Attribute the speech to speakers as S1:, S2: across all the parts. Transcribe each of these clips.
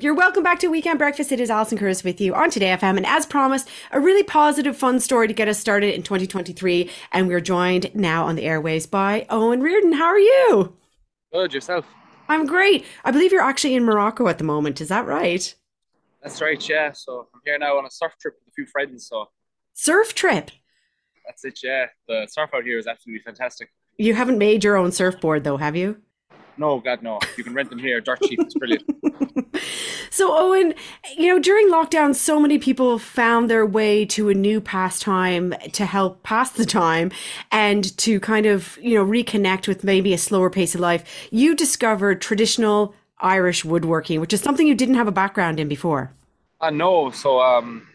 S1: You're welcome back to Weekend Breakfast. It is Alison Curtis with you on Today FM. And as promised, a really positive, fun story to get us started in 2023. And we're joined now on the airways by Owen Reardon. How are you?
S2: Good, yourself?
S1: I'm great. I believe you're actually in Morocco at the moment. Is that right?
S2: That's right, yeah. So I'm here now on a surf trip with a few friends. So
S1: Surf trip?
S2: that's it, yeah. The surf out here is absolutely fantastic.
S1: You haven't made your own surfboard though, have you?
S2: No, God, no. You can rent them here, dirt cheap. It's brilliant.
S1: So, Owen, you know, during lockdown, so many people found their way to a new pastime to help pass the time and to kind of, you know, reconnect with maybe a slower pace of life. You discovered traditional Irish woodworking, which is something you didn't have a background in before.
S2: I know. So um,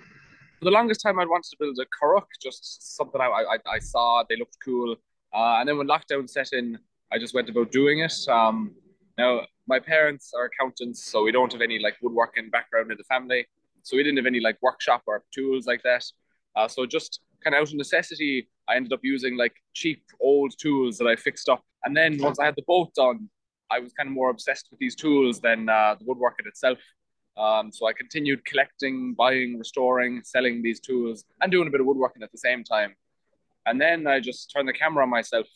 S2: for the longest time, I'd wanted to build a currach, just something I, I, I saw. They looked cool. Uh, and then when lockdown set in, I just went about doing it. Um, now, my parents are accountants, so we don't have any like woodworking background in the family. So we didn't have any like workshop or tools like that. Uh, so just kind of out of necessity, I ended up using like cheap old tools that I fixed up. And then once I had the boat done, I was kind of more obsessed with these tools than uh, the woodworking itself. Um, so I continued collecting, buying, restoring, selling these tools, and doing a bit of woodworking at the same time. And then I just turned the camera on myself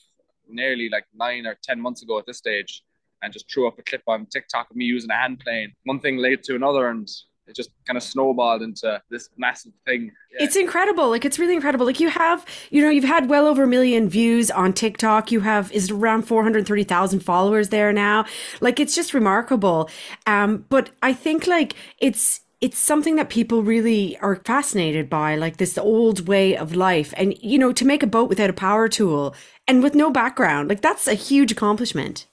S2: nearly like nine or 10 months ago at this stage and just threw up a clip on TikTok of me using a hand plane. One thing led to another, and it just kind of snowballed into this massive thing.
S1: Yeah. It's incredible. Like it's really incredible. Like you have, you know, you've had well over a million views on TikTok. You have is around 430,000 followers there now. Like it's just remarkable. Um but I think like it's it's something that people really are fascinated by, like this old way of life. And, you know, to make a boat without a power tool and with no background, like that's a huge accomplishment.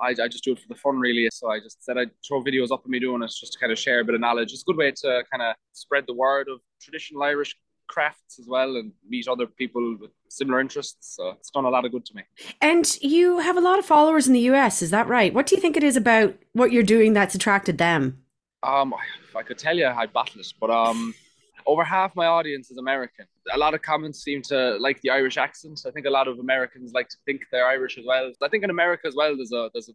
S2: I, I just do it for the fun, really. So I just said I'd throw videos up of me doing it just to kind of share a bit of knowledge. It's a good way to kind of spread the word of traditional Irish crafts as well and meet other people with similar interests. So it's done a lot of good to me.
S1: And you have a lot of followers in the US, is that right? What do you think it is about what you're doing that's attracted them?
S2: Um, if I could tell you, I'd battle it, but um, over half my audience is American. A lot of comments seem to like the Irish accent. I think a lot of Americans like to think they're Irish as well. I think in America as well, there's a there's a,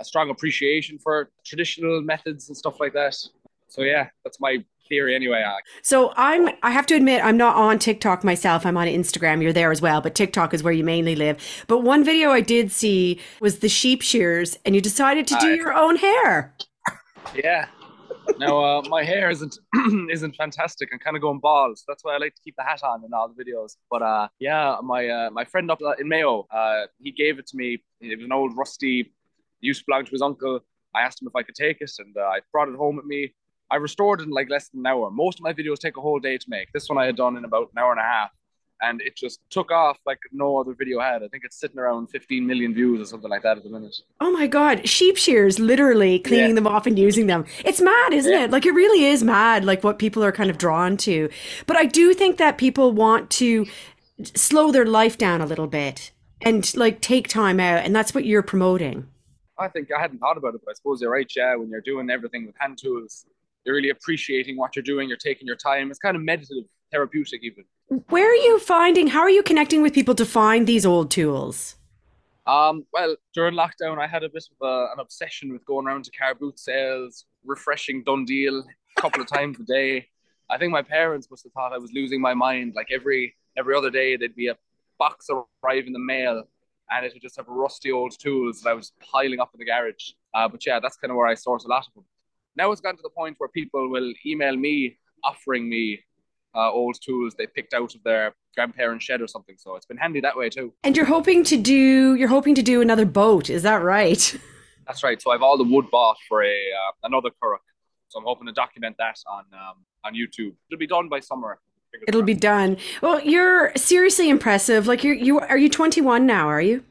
S2: a strong appreciation for traditional methods and stuff like that. So yeah, that's my theory anyway.
S1: So I'm I have to admit I'm not on TikTok myself. I'm on Instagram. You're there as well, but TikTok is where you mainly live. But one video I did see was the sheep shears and you decided to do uh, your own hair.
S2: Yeah, now uh, my hair isn't isn't fantastic. I'm kind of going bald, so that's why I like to keep the hat on in all the videos. But uh, yeah, my uh, my friend up in Mayo, uh, he gave it to me. It was an old rusty, used to belong to his uncle. I asked him if I could take it, and uh, I brought it home with me. I restored it in like less than an hour. Most of my videos take a whole day to make. This one I had done in about an hour and a half and it just took off like no other video had. I think it's sitting around 15 million views or something like that at the minute.
S1: Oh my god, sheep shears literally cleaning yeah. them off and using them. It's mad, isn't yeah. it? Like it really is mad like what people are kind of drawn to. But I do think that people want to slow their life down a little bit and like take time out and that's what you're promoting.
S2: I think I hadn't thought about it, but I suppose you're right, yeah, when you're doing everything with hand tools, you're really appreciating what you're doing, you're taking your time. It's kind of meditative, therapeutic even.
S1: Where are you finding, how are you connecting with people to find these old tools?
S2: Um, well, during lockdown, I had a bit of a, an obsession with going around to car boot sales, refreshing DoneDeal a couple of times a day. I think my parents must have thought I was losing my mind. Like every every other day, there'd be a box arrive in the mail, and it would just have rusty old tools that I was piling up in the garage. Uh, but yeah, that's kind of where I source a lot of them. Now it's gotten to the point where people will email me offering me uh, old tools they picked out of their grandparents' shed or something. So it's been handy that way too.
S1: And you're hoping to do you're hoping to do another boat, is that right?
S2: That's right. So I've all the wood bought for a uh, another currach. So I'm hoping to document that on um, on YouTube. It'll be done by summer.
S1: It'll be done. Well, you're seriously impressive. Like you're you are you 21 now? Are you?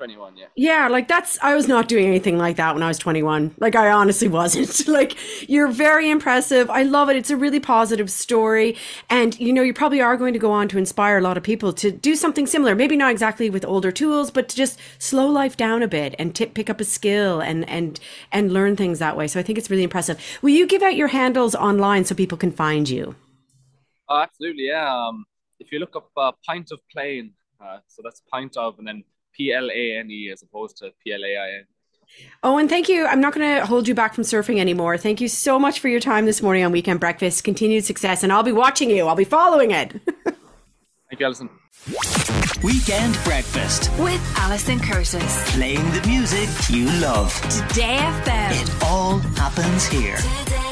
S2: 21, yeah.
S1: Yeah, like that's, I was not doing anything like that when I was 21. Like, I honestly wasn't. like, you're very impressive. I love it. It's a really positive story. And, you know, you probably are going to go on to inspire a lot of people to do something similar. Maybe not exactly with older tools, but to just slow life down a bit and tip, pick up a skill and, and, and learn things that way. So I think it's really impressive. Will you give out your handles online so people can find you?
S2: Oh, absolutely. Yeah. Um, if you look up uh, Pint of Plane, uh, so that's pint of and then P L A N E as opposed to P L A I N.
S1: Oh, and thank you. I'm not going to hold you back from surfing anymore. Thank you so much for your time this morning on Weekend Breakfast. Continued success, and I'll be watching you. I'll be following it.
S2: Thank you, Alison.
S3: Weekend Breakfast
S4: with Alison Curtis.
S3: Playing the music you love.
S4: Today FM.
S3: It all happens here. Today.